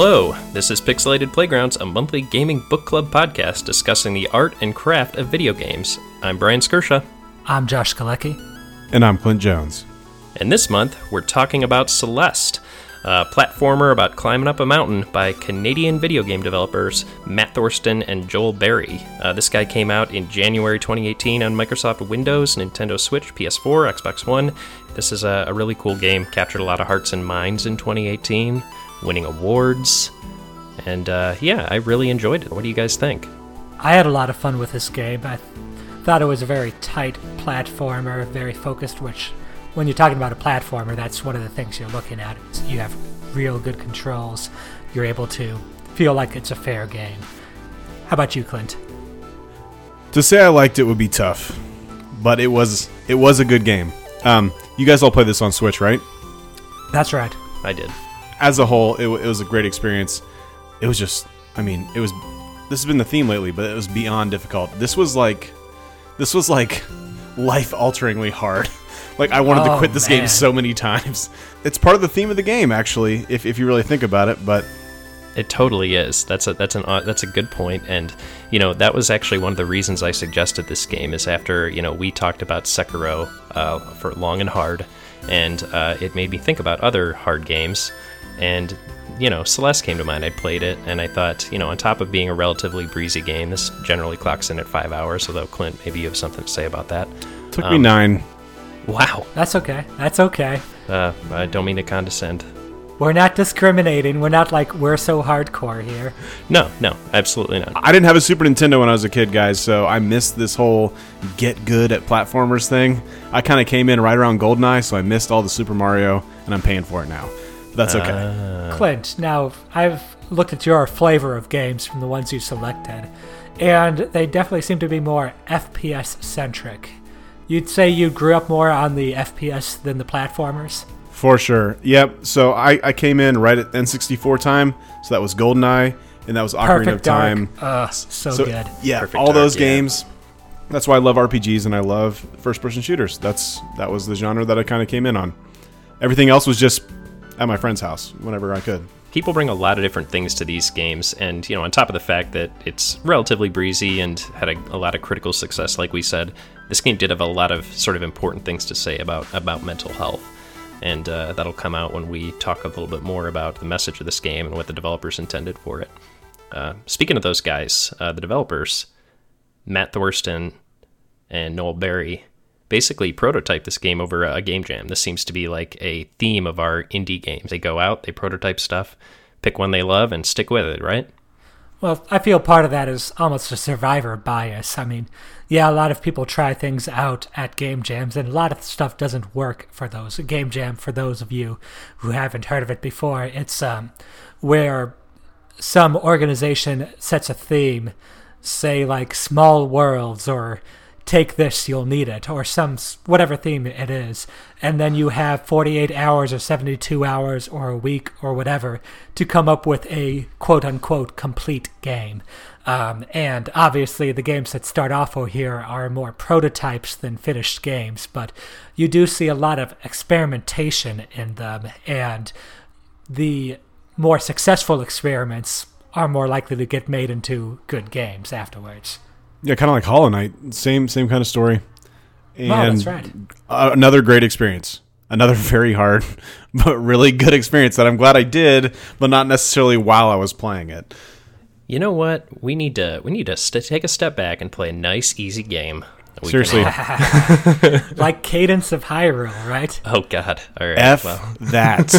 Hello, this is Pixelated Playgrounds, a monthly gaming book club podcast discussing the art and craft of video games. I'm Brian Skirsha, I'm Josh Galecki. And I'm Clint Jones. and this month we're talking about Celeste, a platformer about climbing up a mountain by Canadian video game developers Matt Thorson and Noel Berry. Uh, this guy came out in January 2018 on Microsoft Windows, Nintendo Switch, PS4, Xbox One. This is a, a really cool game, captured a lot of hearts and minds in 2018, winning awards. And uh, yeah, I really enjoyed it. What do you guys think? I had a lot of fun with this game. I thought it was a very tight platformer, very focused, which, when you're talking about a platformer, that's one of the things you're looking at. You have real good controls. You're able to feel like it's a fair game. How about you, Clint? To say I liked it would be tough, but it was it was a good game. Um, you guys all play this on Switch, right? That's right. I did. As a whole, it, it was a great experience. It was just, I mean, it was. This has been the theme lately, but it was beyond difficult. This was like, this was like, life alteringly hard. like I wanted to Oh, quit this game so many times. It's part of the theme of the game, actually, if if you really think about it. But It totally is. That's a that's an uh, that's a good point, and you know that was actually one of the reasons I suggested this game is after you know we talked about Sekiro uh, for long and hard, and uh, it made me think about other hard games, and you know Celeste came to mind. I played it, and I thought you know on top of being a relatively breezy game, this generally clocks in at five hours. Although Clint, maybe you have something to say about that. took me nine. Wow, That's okay. That's okay. uh, I don't mean to condescend. We're not discriminating. We're not like we're so hardcore here. No, no, absolutely not. I didn't have a Super Nintendo when I was a kid, guys, so I missed this whole get good at platformers thing. I kind of came in right around GoldenEye, so I missed all the Super Mario, and I'm paying for it now. But that's okay. Ah. Clint, now I've looked at your flavor of games from the ones you selected, and they definitely seem to be more FPS centric. You'd say you grew up more on the FPS than the platformers? For sure. Yep. So I, I came in right at N64 time, so that was GoldenEye, and that was Ocarina of Perfect Time. Dark. Ugh, so, So good. yeah, Perfect all Dark, those yeah. games. That's why I love RPGs and I love first-person shooters. That's that was the genre that I kind of came in on. Everything else was just at my friend's house whenever I could. people bring a lot of different things to these games and you know on top of the fact that it's relatively breezy and had a, a lot of critical success like we said this game did have a lot of sort of important things to say about about mental health and uh, that'll come out when we talk a little bit more about the message of this game and what the developers intended for it uh, speaking of those guys uh, the developers matt thorson and noel berry basically prototype this game over a game jam. This seems to be like a theme of our indie games. They go out, they prototype stuff, pick one they love, and stick with it, right? Well, I feel part of that is almost a survivor bias. I mean, yeah, a lot of people try things out at game jams, and a lot of stuff doesn't work for those. Game jam, for those of you who haven't heard of it before, it's um, where some organization sets a theme, say like small worlds or take this you'll need it or some whatever theme it is and then you have 48 hours or 72 hours or a week or whatever to come up with a quote unquote complete game um, and obviously the games that start off here are more prototypes than finished games but you do see a lot of experimentation in them and the more successful experiments are more likely to get made into good games afterwards. Yeah, kind of like Hollow Knight. Same same kind of story. And Oh, that's right. uh, another great experience. Another very hard, but really good experience that I'm glad I did, but not necessarily while I was playing it. You know what? We need to we need to st- take a step back and play a nice, easy game. that we can Seriously, Like Cadence of Hyrule, right? oh God! All right. F well, that.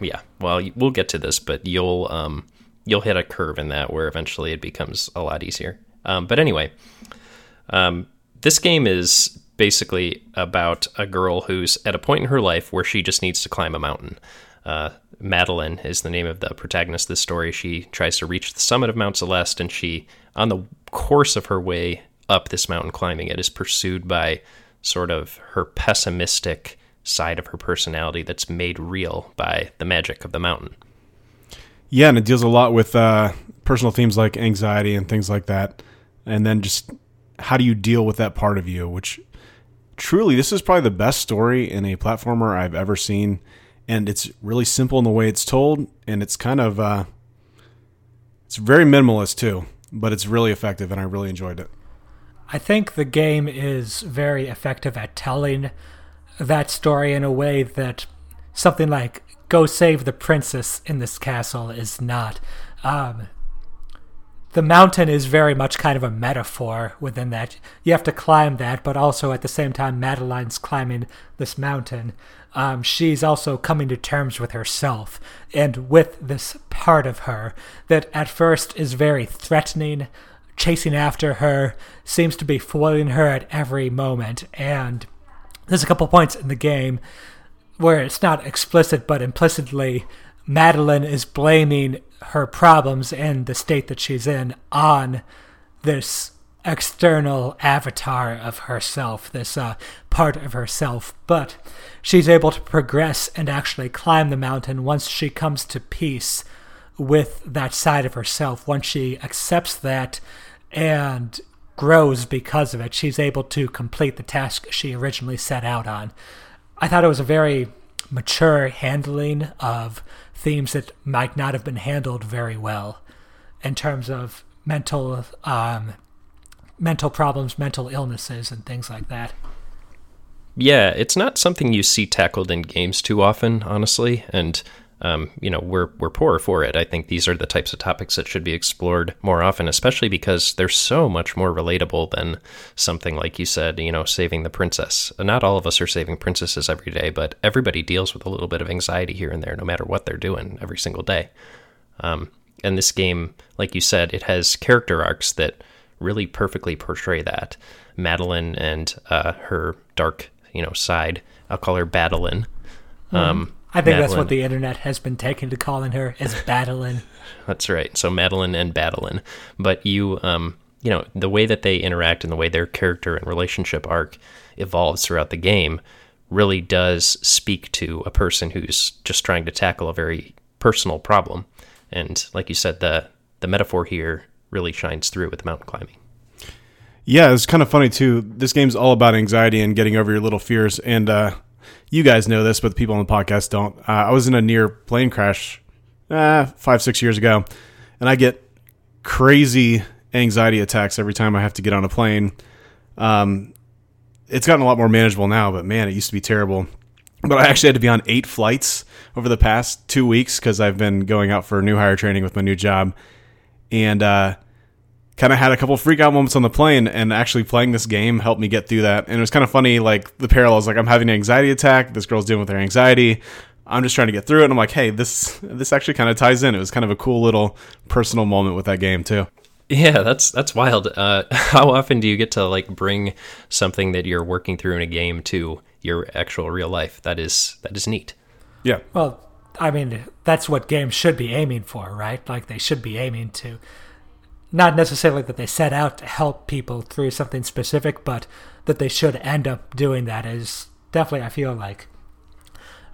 yeah. Well, we'll get to this, but you'll um you'll hit a curve in that where eventually it becomes a lot easier. Um, but anyway, um, this game is basically about a girl who's at a point in her life where she just needs to climb a mountain. Uh, Madeline is the name of the protagonist of this story. She tries to reach the summit of Mount Celeste, and she, on the course of her way up this mountain climbing it, is pursued by sort of her pessimistic side of her personality that's made real by the magic of the mountain. Yeah, and it deals a lot with uh, personal themes like anxiety and things like that, and then just how do you deal with that part of you? Which truly, this is probably the best story in a platformer I've ever seen. and it's really simple in the way it's told, and it's kind of uh, it's very minimalist too, but it's really effective, and I really enjoyed it. I think the game is very effective at telling that story in a way that something like "Go save the princess in this castle" is not. Um, the mountain is very much kind of a metaphor within that. You have to climb that, but also at the same time, Madeline's climbing this mountain. Um, she's also coming to terms with herself and with this part of her that at first is very threatening, chasing after her, seems to be foiling her at every moment. And there's a couple points in the game where it's not explicit, but implicitly, Madeline is blaming her problems and the state that she's in on this external avatar of herself, this uh, part of herself. But she's able to progress and actually climb the mountain once she comes to peace with that side of herself. Once she accepts that and grows because of it, she's able to complete the task she originally set out on. I thought it was a very mature handling of themes that might not have been handled very well in terms of mental um, mental problems, mental illnesses, and things like that. Yeah, it's not something you see tackled in games too often, honestly, and um, you know we're we're poor for it. I think these are the types of topics that should be explored more often, especially because they're so much more relatable than something like you said, you know, saving the princess. Not all of us are saving princesses every day, but everybody deals with a little bit of anxiety here and there, no matter what they're doing every single day. Um, and this game, like you said, it has character arcs that really perfectly portray that. Madeline and uh, her dark, you know, side. I'll call her Badeline. Mm-hmm. Um, I think Madeline. that's what the internet has been taken to calling her is Badeline. that's right. So Madeline and Badeline. But you, um, you know, the way that they interact and the way their character and relationship arc evolves throughout the game really does speak to a person who's just trying to tackle a very personal problem. And like you said, the the metaphor here really shines through with mountain climbing. Yeah, it's kind of funny too. This game's all about anxiety and getting over your little fears. And uh, you guys know this, but the people on the podcast don't. Uh, I was in a near plane crash uh, five, six years ago, and I get crazy anxiety attacks every time I have to get on a plane. Um, it's gotten a lot more manageable now, but man, it used to be terrible. But I actually had to be on eight flights over the past two weeks because I've been going out for new hire training with my new job, and uh, kind of had a couple freak out moments on the plane and actually playing this game helped me get through that. And it was kind of funny like the parallels like i'm having an anxiety attack this girl's dealing with her anxiety i'm just trying to get through it and i'm like hey this this actually kind of ties in. It was kind of a cool little personal moment with that game too. Yeah that's that's wild. Uh, how often do you get to like bring something that you're working through in a game to your actual real life? That is that is neat. Yeah. Well i mean that's what games should be aiming for right? Like they should be aiming to not necessarily that they set out to help people through something specific, but that they should end up doing that is definitely, I feel like,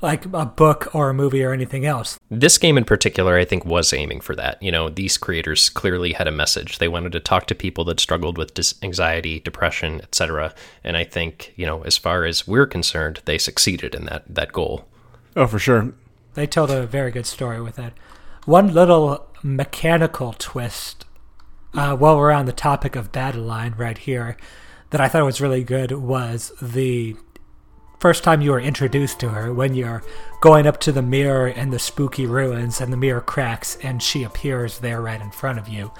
like a book or a movie or anything else. This game in particular, I think, was aiming for that. You know, these creators clearly had a message. They wanted to talk to people that struggled with dis- anxiety, depression, etc. And I think, you know, as far as we're concerned, they succeeded in that that goal. Oh, for sure. They told a very good story with it. One little mechanical twist uh, while we're on the topic of Badeline right here, that I thought was really good was the first time you were introduced to her when you're going up to the mirror in the spooky ruins and the mirror cracks and she appears there right in front of you.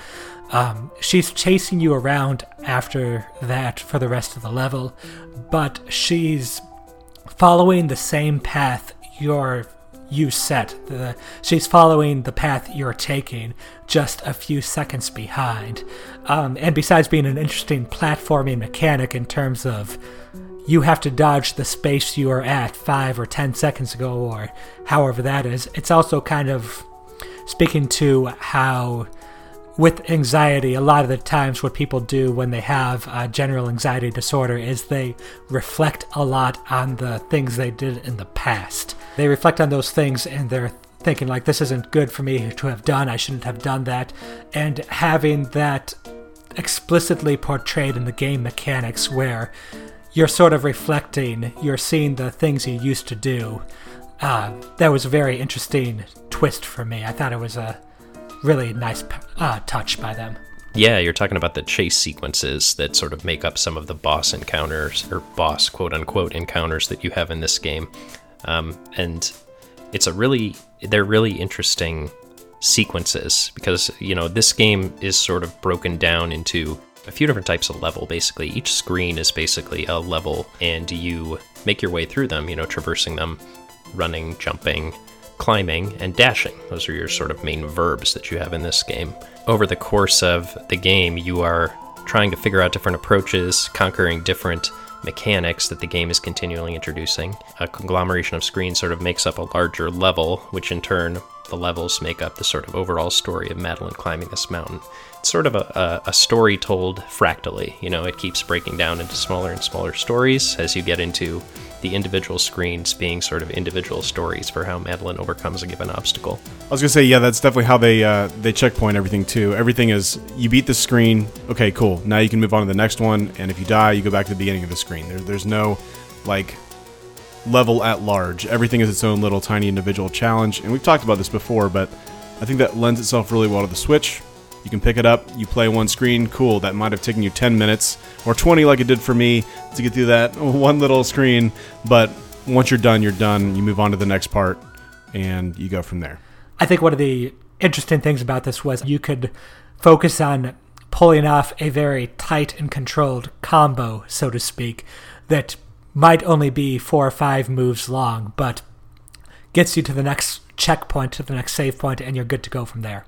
Um, she's chasing you around after that for the rest of the level, but she's following the same path you're you set. The, she's following the path you're taking, just a few seconds behind. Um, and besides being an interesting platforming mechanic in terms of you have to dodge the space you are at five or ten seconds ago, or however that is, it's also kind of speaking to how with anxiety, a lot of the times what people do when they have a general anxiety disorder is they reflect a lot on the things they did in the past. They reflect on those things and they're thinking, like, this isn't good for me to have done, I shouldn't have done that. And having that explicitly portrayed in the game mechanics where you're sort of reflecting, you're seeing the things you used to do uh, that was a very interesting twist for me. I thought it was a really nice uh, touch by them. Yeah, you're talking about the chase sequences that sort of make up some of the boss encounters, or boss quote unquote encounters that you have in this game. Um, and it's a really, they're really interesting sequences because, you know, this game is sort of broken down into a few different types of level basically. Each screen is basically a level, and you make your way through them, you know, traversing them, running, jumping, climbing, and dashing. Those are your sort of main verbs that you have in this game. Over the course of the game, you are trying to figure out different approaches, conquering different mechanics that the game is continually introducing. A conglomeration of screens sort of makes up a larger level, which in turn, the levels make up the sort of overall story of Madeline climbing this mountain. It's sort of a, a, a story told fractally. You know, it keeps breaking down into smaller and smaller stories as you get into the individual screens being sort of individual stories for how Madeline overcomes a given obstacle. I was gonna say, yeah, that's definitely how they uh, they checkpoint everything too. Everything is you beat the screen, okay, cool. Now you can move on to the next one, and if you die, you go back to the beginning of the screen. There, there's no like level at large. Everything is its own little tiny individual challenge, and we've talked about this before, but I think that lends itself really well to the Switch. You can pick it up, you play one screen, cool. That might have taken you 10 minutes or 20 like it did for me to get through that one little screen, but once you're done, you're done. You move on to the next part and you go from there. I think one of the interesting things about this was you could focus on pulling off a very tight and controlled combo, so to speak, that might only be four or five moves long, but gets you to the next checkpoint, to the next save point, and you're good to go from there.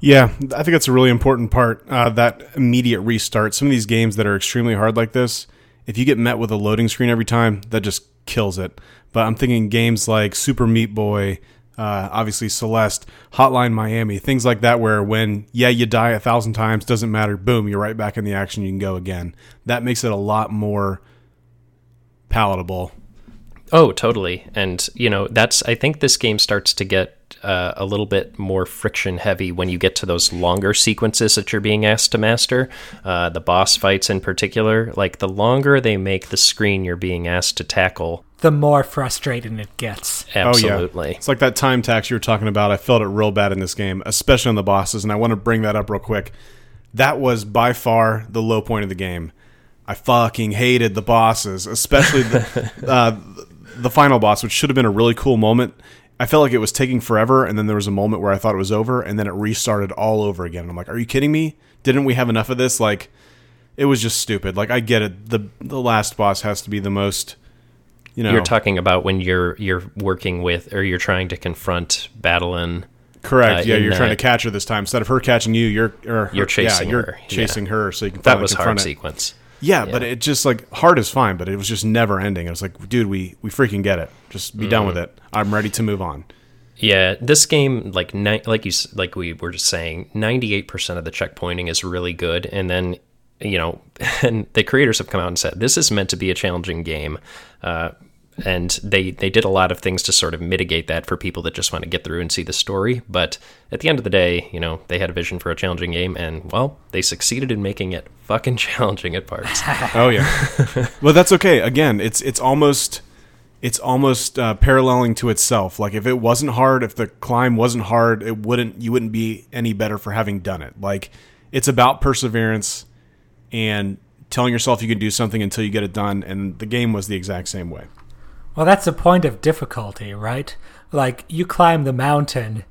Yeah, I think that's a really important part. Uh, that immediate restart. Some of these games that are extremely hard like this, if you get met with a loading screen every time, that just kills it. But I'm thinking games like Super Meat Boy, uh, obviously Celeste, Hotline Miami, things like that, where when, yeah, you die a thousand times, doesn't matter, boom, you're right back in the action, you can go again. That makes it a lot more palatable. Oh, totally. And, you know, that's, I think this game starts to get uh, a little bit more friction heavy when you get to those longer sequences that you're being asked to master. Uh, the boss fights in particular, like the longer they make the screen you're being asked to tackle, the more frustrating it gets. Absolutely. Oh, yeah. It's like that time tax you were talking about. I felt it real bad in this game, especially on the bosses. And I want to bring that up real quick. That was by far the low point of the game. I fucking hated the bosses, especially the, uh, the final boss, which should have been a really cool moment. I felt like it was taking forever, and then there was a moment where I thought it was over, and then it restarted all over again. And I'm like, "Are you kidding me? Didn't we have enough of this?" Like, it was just stupid. Like, I get it. the The last boss has to be the most. You know, you're talking about when you're you're working with or you're trying to confront Madeline. Correct. Uh, yeah, you're trying to catch her this time instead of her catching you. You're or her, you're chasing yeah, you're her. chasing yeah. her, so you can. That was hard it. Yeah, yeah, but it just like hard is fine, but it was just never ending. It was like, dude, we we freaking get it. Just be mm. done with it. I'm ready to move on. Yeah, this game, like ni- like you like we were just saying, ninety eight percent of the checkpointing is really good, and then you know, and the creators have come out and said this is meant to be a challenging game, uh, and they they did a lot of things to sort of mitigate that for people that just want to get through and see the story. But at the end of the day, you know, they had a vision for a challenging game, and well, they succeeded in making it fucking challenging at parts. oh yeah, well that's okay. Again, it's it's almost it's almost uh, paralleling to itself. Like if it wasn't hard, if the climb wasn't hard, it wouldn't you wouldn't be any better for having done it. Like it's about perseverance and telling yourself you can do something until you get it done. And the game was the exact same way. Well, that's the point of difficulty, right? Like you climb the mountain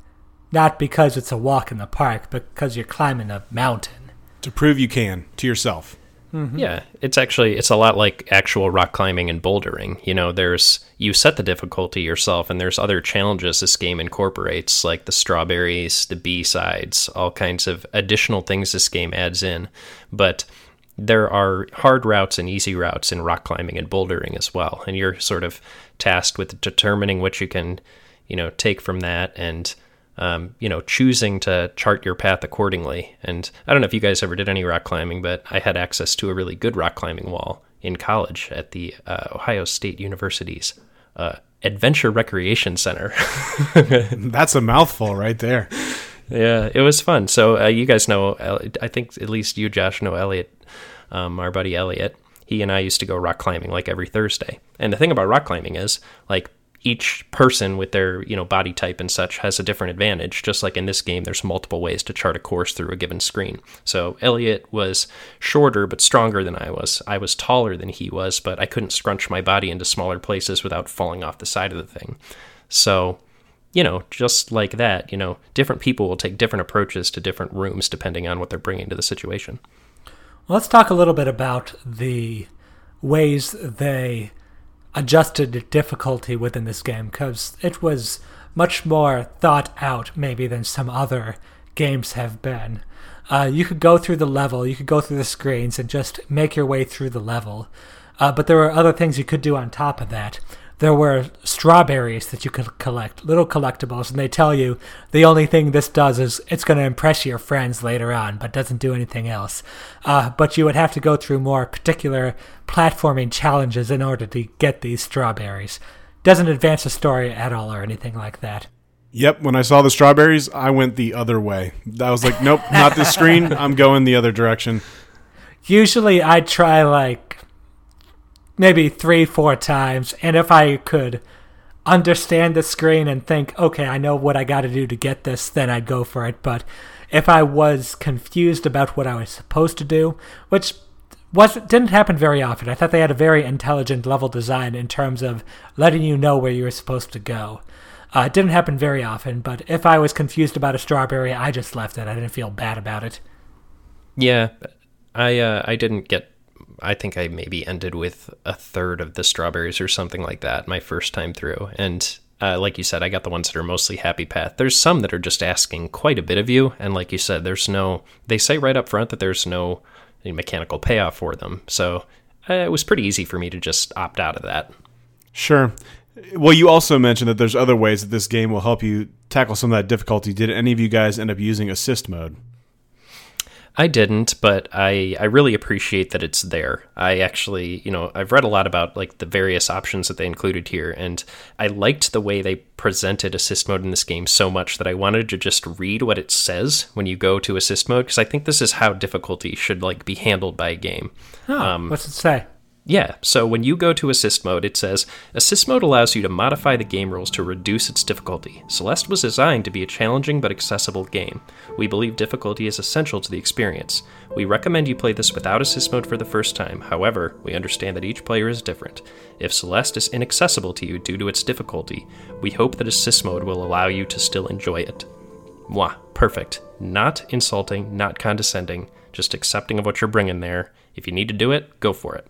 not because it's a walk in the park, but because you're climbing a mountain to prove you can to yourself. Mm-hmm. Yeah, it's actually it's a lot like actual rock climbing and bouldering. You know, there's you set the difficulty yourself, and there's other challenges this game incorporates, like the strawberries, the B sides, all kinds of additional things this game adds in. But there are hard routes and easy routes in rock climbing and bouldering as well, and you're sort of tasked with determining what you can, you know, take from that and um, you know, choosing to chart your path accordingly. And I don't know if you guys ever did any rock climbing, but I had access to a really good rock climbing wall in college at the uh, Ohio State University's uh, Adventure Recreation Center. That's a mouthful right there. Yeah, it was fun. So uh, you guys know, I think at least you, Josh, know Elliot, um, our buddy Elliot. He and I used to go rock climbing like every Thursday. And the thing about rock climbing is, like, each person with their you know body type and such has a different advantage just like in this game there's multiple ways to chart a course through a given screen so elliot was shorter but stronger than i was i was taller than he was but i couldn't scrunch my body into smaller places without falling off the side of the thing so you know just like that you know different people will take different approaches to different rooms depending on what they're bringing to the situation let's talk a little bit about the ways they adjusted difficulty within this game because it was much more thought out maybe than some other games have been. Uh, you could go through the level, you could go through the screens and just make your way through the level. Uh, but there were other things you could do on top of that there were strawberries that you could collect, little collectibles, and they tell you the only thing this does is it's going to impress your friends later on, but doesn't do anything else. Uh, but you would have to go through more particular platforming challenges in order to get these strawberries. Doesn't advance the story at all or anything like that. Yep, when I saw the strawberries, I went the other way. I was like, nope, not this screen. I'm going the other direction. Usually I'd try like maybe three, four times. And if I could understand the screen and think, okay, I know what I got to do to get this, then I'd go for it. But if I was confused about what I was supposed to do, which was didn't happen very often. I thought they had a very intelligent level design in terms of letting you know where you were supposed to go. Uh, it didn't happen very often, but if I was confused about a strawberry, I just left it. I didn't feel bad about it. Yeah, I uh, I didn't get I think I maybe ended with a third of the strawberries or something like that my first time through. And uh, like you said, I got the ones that are mostly happy path. There's some that are just asking quite a bit of you, and like you said, there's no. They say right up front that there's no mechanical payoff for them. So uh, it was pretty easy for me to just opt out of that. Sure. Well, you also mentioned that there's other ways that this game will help you tackle some of that difficulty. Did any of you guys end up using assist mode? I didn't, but I, I really appreciate that it's there. I actually, you know, I've read a lot about like the various options that they included here, and I liked the way they presented assist mode in this game so much that I wanted to just read what it says when you go to assist mode because I think this is how difficulty should like be handled by a game. Oh, um, what's it say? Yeah, so when you go to assist mode, it says Assist mode allows you to modify the game rules to reduce its difficulty. Celeste was designed to be a challenging but accessible game. We believe difficulty is essential to the experience. We recommend you play this without assist mode for the first time, however, we understand that each player is different. If Celeste is inaccessible to you due to its difficulty, we hope that assist mode will allow you to still enjoy it. Mwah, perfect. Not insulting, not condescending, just accepting of what you're bringing there. If you need to do it, go for it.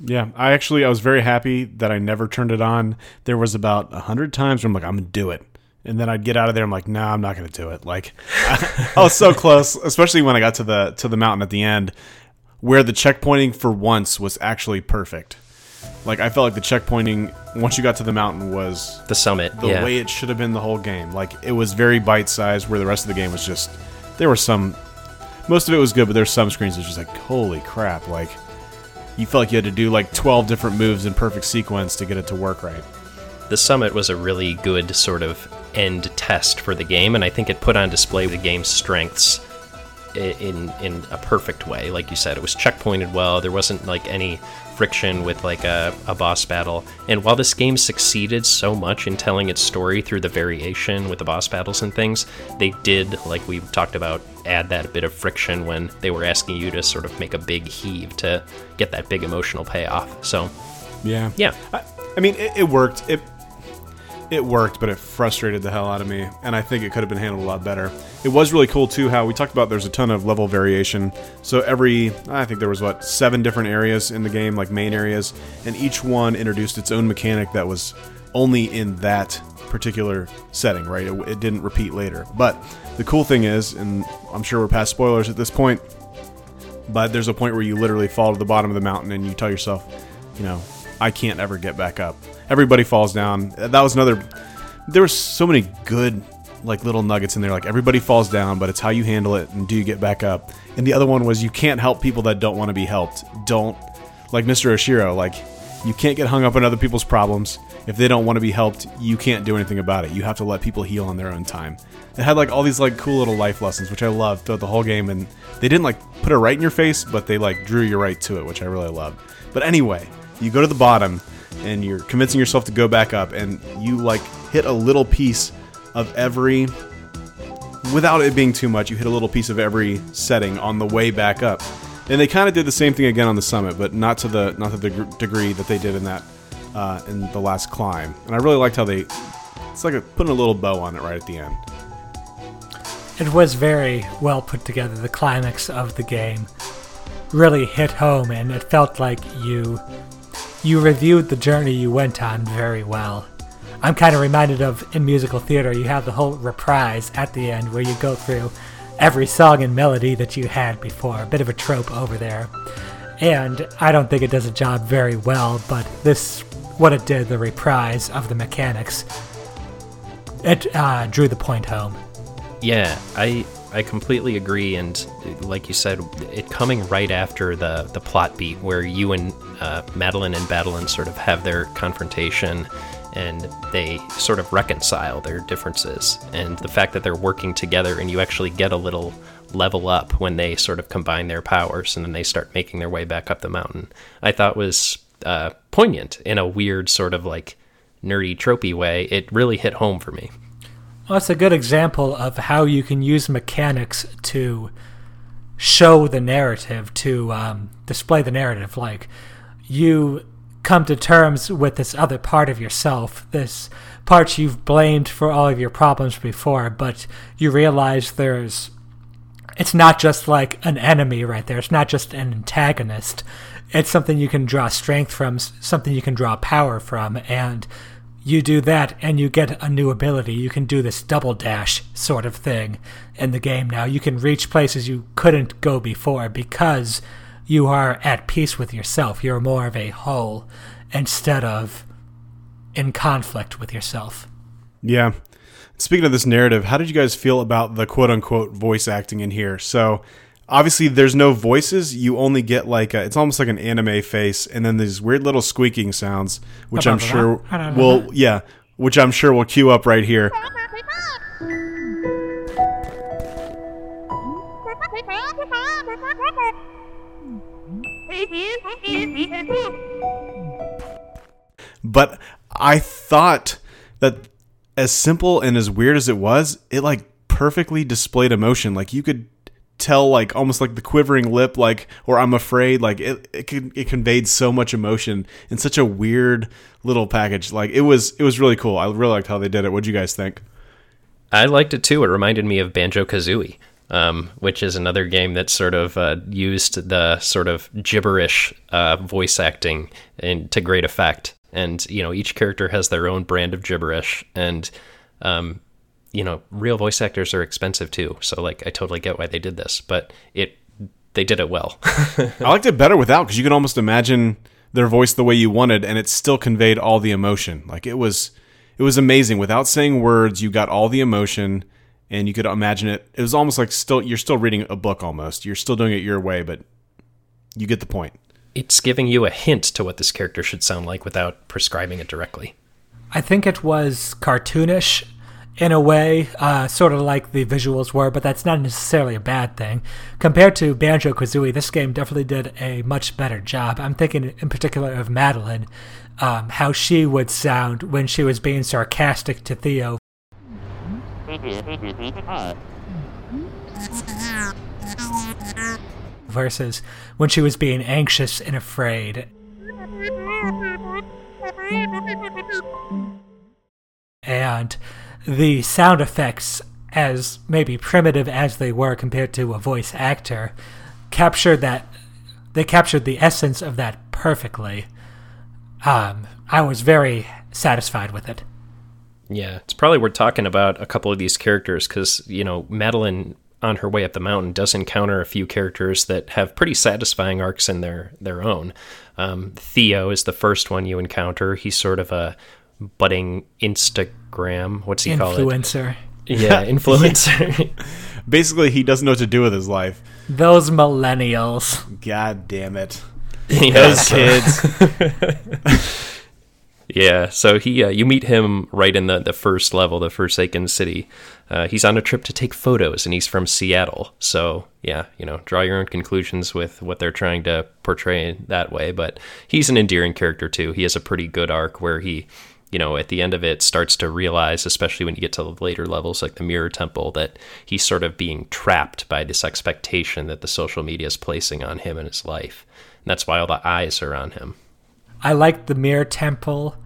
Yeah, I actually I was very happy that I never turned it on. There was about a hundred times where I'm like, I'm gonna do it, and then I'd get out of there. I'm like, no, nah, I'm not gonna do it. Like, I, I was so close, especially when I got to the to the mountain at the end, where the checkpointing for once was actually perfect. Like I felt like the checkpointing once you got to the mountain was the summit, the yeah. way it should have been the whole game. Like it was very bite sized, where the rest of the game was just there were some. Most of it was good, but there's some screens that was just like, holy crap! Like you felt like you had to do like 12 different moves in perfect sequence to get it to work right. The summit was a really good sort of end test for the game, and I think it put on display the game's strengths in in a perfect way. Like you said, it was checkpointed well. There wasn't like any friction with like a, a boss battle. And while this game succeeded so much in telling its story through the variation with the boss battles and things, they did, like we talked about, add that bit of friction when they were asking you to sort of make a big heave to get that big emotional payoff. So, yeah, yeah. I, I mean, it, it worked. It it worked, but it frustrated the hell out of me, and I think it could have been handled a lot better. It was really cool too how we talked about there's a ton of level variation. So every I think there was what seven different areas in the game, like main areas, and each one introduced its own mechanic that was only in that particular setting, right? It, it didn't repeat later. But the cool thing is, and I'm sure we're past spoilers at this point, but there's a point where you literally fall to the bottom of the mountain and you tell yourself, you know, I can't ever get back up everybody falls down. That was another. There were so many good like little nuggets in there. Like everybody falls down, but it's how you handle it and do you get back up. And the other one was you can't help people that don't want to be helped. Don't like Mr. Oshiro. Like you can't get hung up on other people's problems. If they don't want to be helped, you can't do anything about it. You have to let people heal on their own time. It had like all these like cool little life lessons, which I loved throughout the whole game. And they didn't like put it right in your face, but they like drew you right to it, which I really loved. But anyway, you go to the bottom and you're convincing yourself to go back up, and you like hit a little piece of every without it being too much, you hit a little piece of every setting on the way back up. And they kind of did the same thing again on the summit, but not to the not to the degree that they did in that uh, in the last climb. And I really liked how they it's like a, putting a little bow on it right at the end. It was very well put together. The climax of the game really hit home, and it felt like you you reviewed the journey you went on very well. I'm kind of reminded of in musical theater, you have the whole reprise at the end where you go through every song and melody that you had before. A bit of a trope over there. And I don't think it does a job very well, but this, what it did, the reprise of the mechanics, it uh, drew the point home. Yeah, I I completely agree, and like you said, it coming right after the the plot beat where you and uh, Madeline and Badeline sort of have their confrontation, and they sort of reconcile their differences, and the fact that they're working together, and you actually get a little level up when they sort of combine their powers, and then they start making their way back up the mountain. I thought was uh, poignant in a weird sort of like nerdy tropey way. It really hit home for me. Well, it's a good example of how you can use mechanics to show the narrative, to um, display the narrative. Like, you come to terms with this other part of yourself, this part you've blamed for all of your problems before, but you realize there's. It's not just like an enemy right there. It's not just an antagonist. It's something you can draw strength from, something you can draw power from, and you do that and you get a new ability. You can do this double dash sort of thing in the game now. You can reach places you couldn't go before because you are at peace with yourself. You're more of a whole instead of in conflict with yourself. Yeah. Speaking of this narrative, how did you guys feel about the quote unquote voice acting in here? So, obviously, there's no voices. You only get like a, it's almost like an anime face, and then these weird little squeaking sounds, which I'm sure will, yeah, which I'm sure will queue up right here. But I thought that as simple and as weird as it was, it like perfectly displayed emotion. Like you could tell like almost like the quivering lip like or I'm afraid like it it, it conveyed so much emotion in such a weird little package. Like it was it was really cool. I really liked how they did it. What do you guys think? I liked it too. It reminded me of Banjo Kazooie um, which is another game that sort of uh, used the sort of gibberish uh, voice acting in, to great effect. And you know, each character has their own brand of gibberish, and um, you know, real voice actors are expensive too. So like, I totally get why they did this, but it they did it well. I liked it better without because you could almost imagine their voice the way you wanted, and it still conveyed all the emotion. Like it was, it was amazing without saying words. You got all the emotion and you could imagine it. It was almost like still you're still reading a book almost. You're still doing it your way, but you get the point. It's giving you a hint to what this character should sound like without prescribing it directly. I think it was cartoonish in a way, uh, sort of like the visuals were, but that's not necessarily a bad thing. Compared to Banjo Kazooie, this game definitely did a much better job. I'm thinking in particular of Madeline, um, how she would sound when she was being sarcastic to Theo versus when she was being anxious and afraid. And the sound effects, as maybe primitive as they were compared to a voice actor, captured that. They captured the essence of that perfectly. Um, I was very satisfied with it. Yeah, it's probably worth talking about a couple of these characters because, you know, Madeline on her way up the mountain does encounter a few characters that have pretty satisfying arcs in their, their own. Um, Theo is the first one you encounter. He's sort of a budding Instagram. What's he called? Influencer. Yeah, influencer. Basically, he doesn't know what to do with his life. Those millennials. God damn it. Yeah, Those so- kids. Yeah, so he uh, you meet him right in the, the first level, the Forsaken City. Uh, he's on a trip to take photos, and he's from Seattle. So yeah, you know, draw your own conclusions with what they're trying to portray that way. But he's an endearing character too. He has a pretty good arc where he, you know, at the end of it starts to realize, especially when you get to the later levels like the Mirror Temple, that he's sort of being trapped by this expectation that the social media is placing on him and his life. And that's why all the eyes are on him. I liked the Mirror Temple,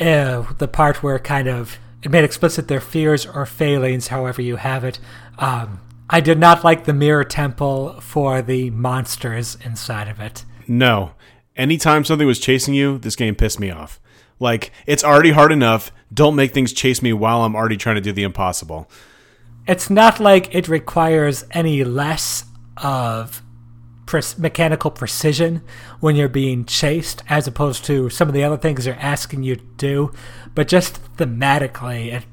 uh, the part where kind of it made explicit their fears or failings, however you have it. Um, I did not like the Mirror Temple for the monsters inside of it. No. Anytime something was chasing you, this game pissed me off. Like, it's already hard enough. Don't make things chase me while I'm already trying to do the impossible. It's not like it requires any less of pre- mechanical precision when you're being chased, as opposed to some of the other things they're asking you to do. But just thematically, it,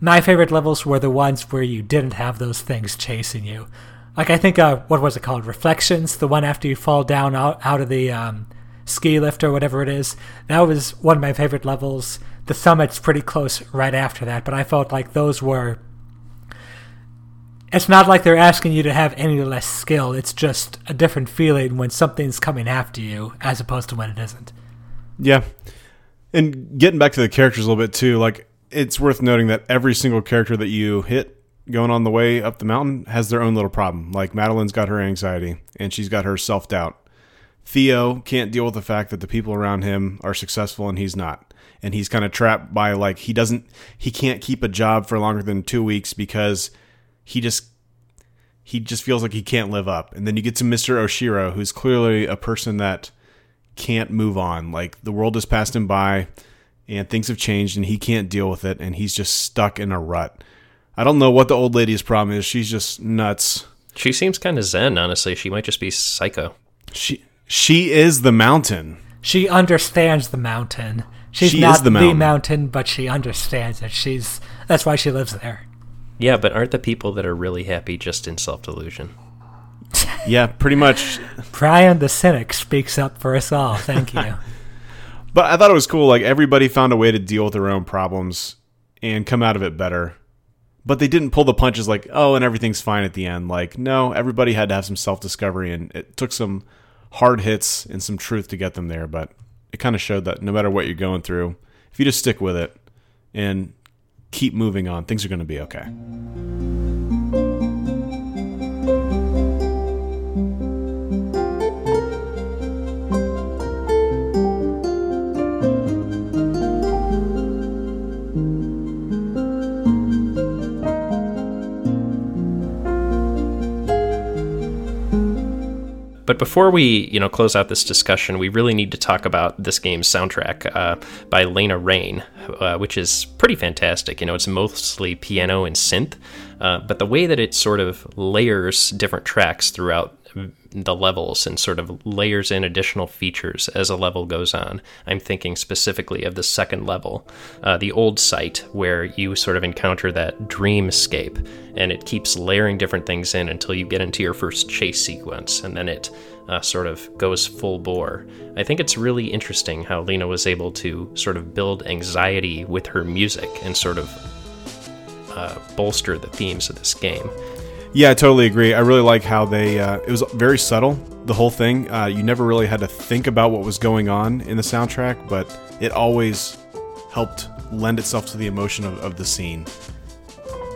my favorite levels were the ones where you didn't have those things chasing you. Like I think, uh, what was it called? Reflections, the one after you fall down out, out of the um, ski lift or whatever it is. That was one of my favorite levels. The summit's pretty close right after that, but I felt like those were it's not like they're asking you to have any less skill. It's just a different feeling when something's coming after you as opposed to when it isn't. Yeah. And getting back to the characters a little bit too, like it's worth noting that every single character that you hit going on the way up the mountain has their own little problem. Like Madeline's got her anxiety and she's got her self doubt. Theo can't deal with the fact that the people around him are successful and he's not. And he's kind of trapped by like he doesn't he can't keep a job for longer than 2 weeks because he just he just feels like he can't live up. And then you get to Mr. Oshiro, who's clearly a person that can't move on. Like the world has passed him by and things have changed and he can't deal with it and he's just stuck in a rut. I don't know what the old lady's problem is. She's just nuts. She seems kind of zen, honestly. She might just be psycho. She she is the mountain. She understands the mountain. She's She not is the mountain. mountain, but she understands it. She's that's why she lives there. Yeah, but aren't the people that are really happy just in self delusion? Yeah, pretty much. Brian the cynic speaks up for us all. Thank you. But I thought it was cool. Like everybody found a way to deal with their own problems and come out of it better. But they didn't pull the punches like, oh, and everything's fine at the end. Like, no, everybody had to have some self discovery and it took some hard hits and some truth to get them there. But it kind of showed that no matter what you're going through, if you just stick with it and keep moving on, things are going to be okay. But before we, you know, close out this discussion, we really need to talk about this game's soundtrack uh, by Lena Raine, uh, which is pretty fantastic. You know, it's mostly piano and synth, uh, but the way that it sort of layers different tracks throughout the levels and sort of layers in additional features as a level goes on. I'm thinking specifically of the second level, uh, the old site, where you sort of encounter that dreamscape, and it keeps layering different things in until you get into your first chase sequence, and then it uh, sort of goes full bore. I think it's really interesting how Lena was able to sort of build anxiety with her music and sort of uh, bolster the themes of this game. Yeah, I totally agree. I really like how they. Uh, it was very subtle. The whole thing. Uh, you never really had to think about what was going on in the soundtrack, but it always helped lend itself to the emotion of, of the scene.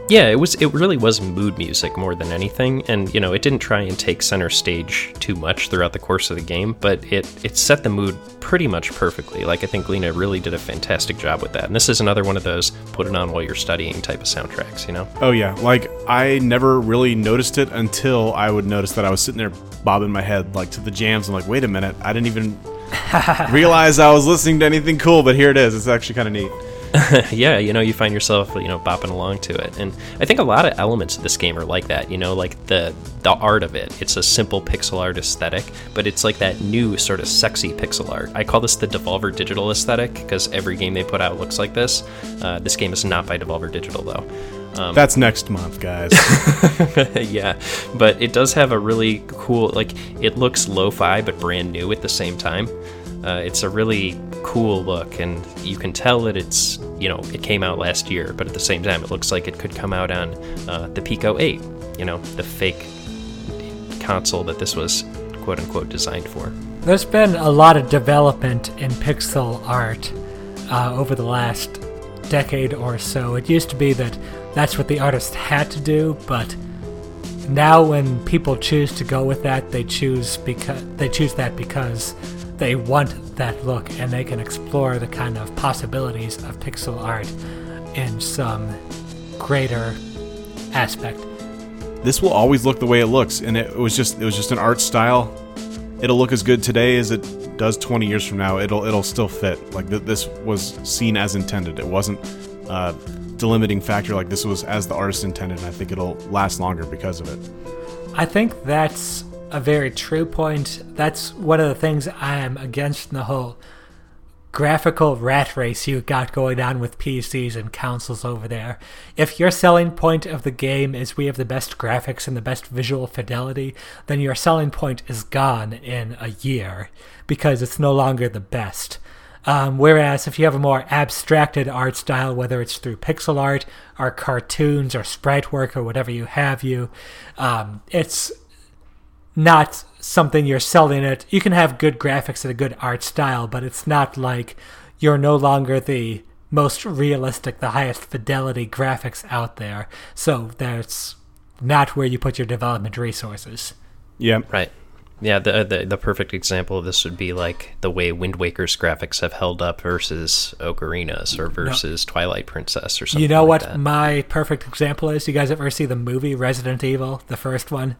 Yeah, it was it really was mood music more than anything, and you know it didn't try and take center stage too much throughout the course of the game, but it it set the mood pretty much perfectly. Like I think Lena really did a fantastic job with that, and this is another one of those put it on while you're studying type of soundtracks. You know? Oh yeah, like I never really noticed it until I would notice that I was sitting there bobbing my head like to the jams. I'm like, wait a minute, I didn't even realize I was listening to anything cool, but here it is. It's actually kind of neat. yeah, you know, you find yourself, you know, bopping along to it. And I think a lot of elements of this game are like that, you know, like the the art of it. It's a simple pixel art aesthetic, but it's like that new sort of sexy pixel art. I call this the Devolver Digital aesthetic because every game they put out looks like this. Uh, this game is not by Devolver Digital though. Um, That's next month, guys. yeah, but it does have a really cool, like, it looks lo fi but brand new at the same time. Uh, it's a really cool look, and you can tell that it's you know it came out last year, but at the same time, it looks like it could come out on uh, the Pico 8. You know, the fake console that this was quote unquote designed for. There's been a lot of development in pixel art uh, over the last decade or so. It used to be that that's what the artist had to do, but now when people choose to go with that, they choose because they choose that because they want that look and they can explore the kind of possibilities of pixel art in some greater aspect. This will always look the way it looks, and it was just it was just an art style. It'll look as good today as it does 20 years from now. It'll it'll still fit. Like th- this was seen as intended. It wasn't uh, delimiting factor. Like this was as the artist intended. And I think it'll last longer because of it. I think that's a very true point. That's one of the things I am against in the whole graphical rat race you got going on with PCs and consoles over there. If your selling point of the game is we have the best graphics and the best visual fidelity, then your selling point is gone in a year because it's no longer the best. Um, whereas if you have a more abstracted art style, whether it's through pixel art or cartoons or sprite work or whatever you have you, um, it's not something you're selling it. You can have good graphics and a good art style, but it's not like you're no longer the most realistic, the highest fidelity graphics out there. So that's not where you put your development resources. Yeah. Right. Yeah, the, the the perfect example of this would be like the way Wind Waker's graphics have held up versus Ocarina's or versus no. Twilight Princess or something. You know like what that. my perfect example is? You guys ever see the movie Resident Evil, the first one?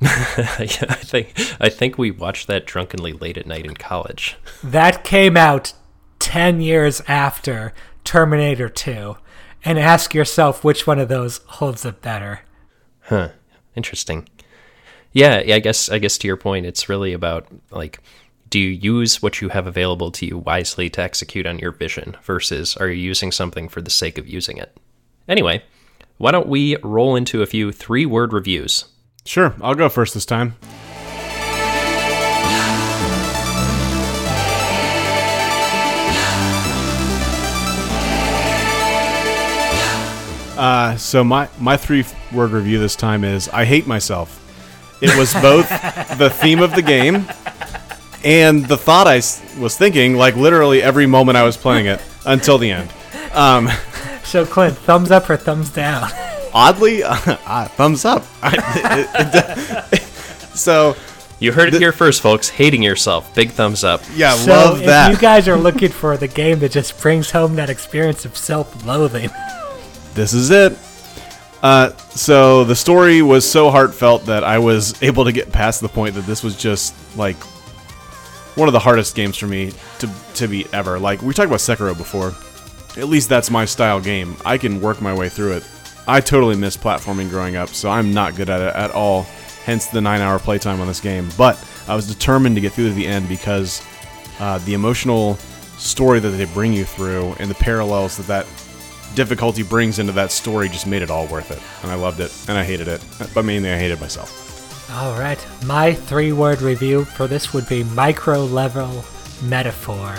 yeah, I think I think we watched that drunkenly late at night in college. That came out ten years after Terminator Two, and ask yourself which one of those holds up better. Huh. Interesting. Yeah, I guess I guess to your point, it's really about like do you use what you have available to you wisely to execute on your vision versus are you using something for the sake of using it? Anyway, why don't we roll into a few three word reviews? Sure, I'll go first this time. Uh, so my my three word review this time is I hate myself. It was both the theme of the game and the thought I was thinking, like literally every moment I was playing it until the end. Um, so Clint, thumbs up or thumbs down? oddly, uh, uh, thumbs up. so you heard it here first, folks. Hating yourself, big thumbs up. Yeah, so love if you guys are looking for the game that just brings home that experience of self-loathing, this is it. Uh, so the story was so heartfelt that I was able to get past the point that this was just like one of the hardest games for me to to beat ever. Like we talked about Sekiro before. At least that's my style game. I can work my way through it. I totally missed platforming growing up, so I'm not good at it at all. Hence the nine-hour playtime on this game. But I was determined to get through to the end because uh, the emotional story that they bring you through and the parallels that that difficulty brings into that story just made it all worth it. And I loved it, and I hated it, but mainly I hated myself. All right, my three-word review for this would be micro-level metaphor.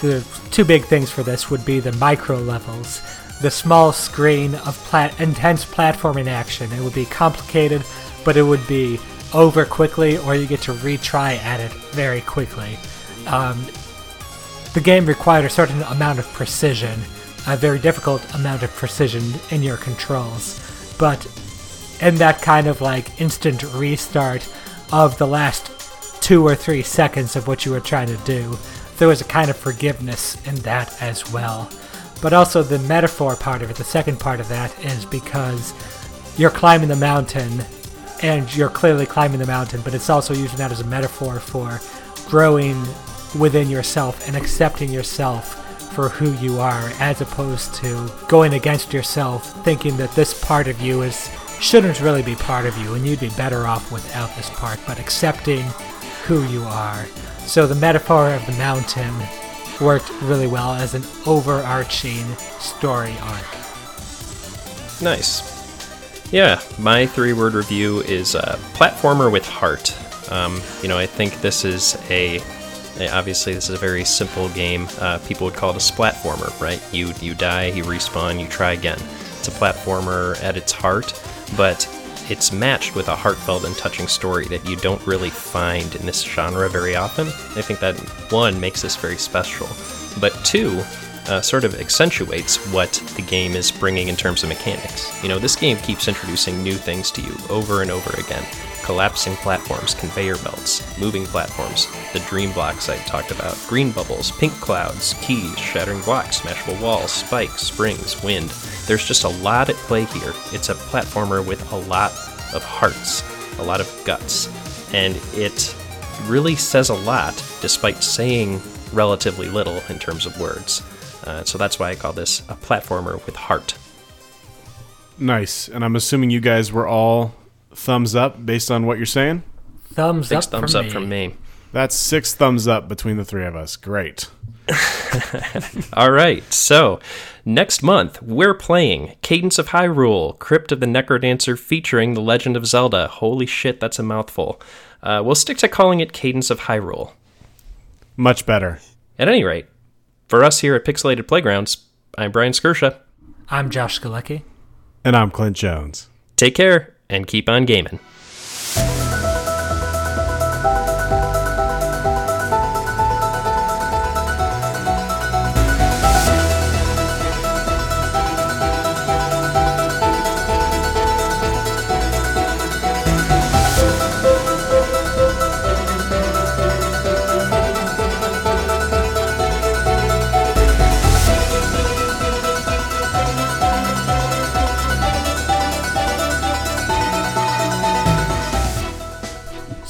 The two big things for this would be the micro levels, the small screen of plat- intense platforming action. It would be complicated, but it would be over quickly, or you get to retry at it very quickly. Um, the game required a certain amount of precision, a very difficult amount of precision in your controls, but in that kind of like instant restart of the last two or three seconds of what you were trying to do, there was a kind of forgiveness in that as well. But also the metaphor part of it, the second part of that, is because you're climbing the mountain and you're clearly climbing the mountain, but it's also using that as a metaphor for growing within yourself and accepting yourself for who you are as opposed to going against yourself thinking that this part of you is shouldn't really be part of you and you'd be better off without this part but accepting who you are. So the metaphor of the mountain worked really well as an overarching story arc Nice. Yeah, my three word review is uh, platformer with heart. Um, you know, I think this is a Uh, Obviously, this is a very simple game. Uh, people would call it a splatformer, right? You you die, you respawn, you try again. It's a platformer at its heart, but it's matched with a heartfelt and touching story that you don't really find in this genre very often. I think that one makes this very special, but two uh, sort of accentuates what the game is bringing in terms of mechanics. You know, this game keeps introducing new things to you over and over again. Collapsing platforms, conveyor belts, moving platforms, the dream blocks I talked about, green bubbles, pink clouds, keys, shattering blocks, smashable walls, spikes, springs, wind. There's just a lot at play here. It's a platformer with a lot of hearts, a lot of guts, and it really says a lot despite saying relatively little in terms of words. Uh, so that's why I call this a platformer with heart. Nice. And I'm assuming you guys were all thumbs up based on what you're saying. Thumbs Six up thumbs from up from me. That's six thumbs up between the three of us. Great. All right, so next month we're playing Cadence of Hyrule, Crypt of the Necrodancer featuring The Legend of Zelda. Holy shit, that's a mouthful. Uh, we'll stick to calling it Cadence of Hyrule. Much better. At any rate, for us here at Pixelated Playgrounds, I'm Brian Skirsha. I'm Josh Galecki. And I'm Clint Jones. Take care and keep on gaming.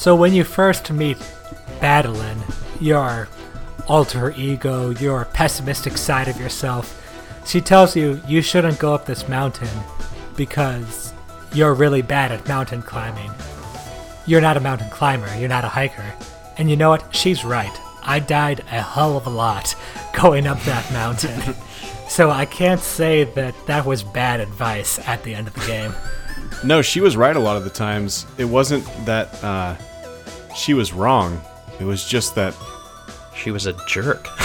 So when you first meet Badeline, your alter ego, your pessimistic side of yourself, she tells you you shouldn't go up this mountain because you're really bad at mountain climbing. You're not a mountain climber, you're not a hiker. And you know what? She's right. I died a hell of a lot going up that mountain. so I can't say that that was bad advice at the end of the game. No, she was right a lot of the times. It wasn't that uh, she was wrong. It was just that She was a jerk.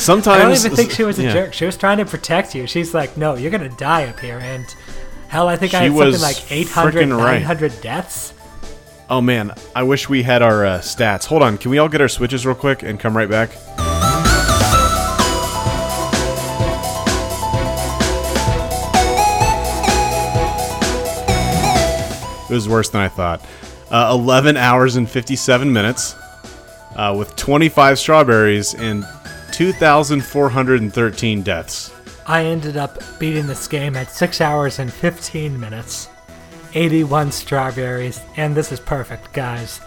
sometimes. I don't even think she was a yeah. jerk. She was trying to protect you. She's like, no, you're going to die up here. And hell, I think I She had something like 800, frickin' right. deaths. Oh man, I wish we had our uh, stats. Hold on, can we all get our switches real quick and come right back? It was worse than I thought. Uh, 11 hours and 57 minutes uh, with 25 strawberries and 2,413 deaths. I ended up beating this game at 6 hours and 15 minutes, 81 strawberries, and this is perfect, guys.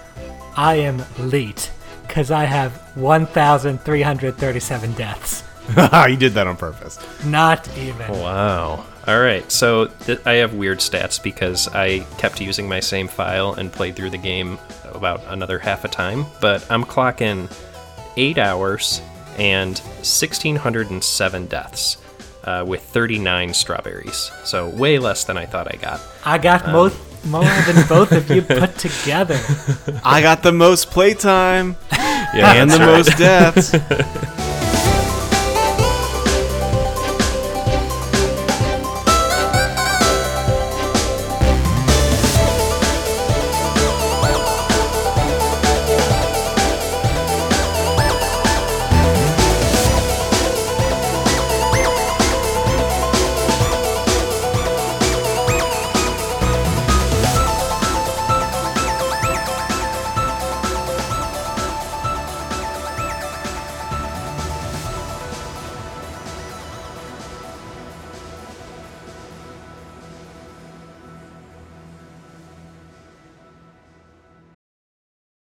I am elite, because I have 1,337 deaths. you did that on purpose. Not even. Wow. All right. So th- I have weird stats because I kept using my same file and played through the game about another half a time. But I'm clocking eight hours and 1,607 deaths uh, with 39 strawberries. So way less than I thought I got. I got most, more than both of you put together. I got the most playtime Yeah, and the right. most deaths.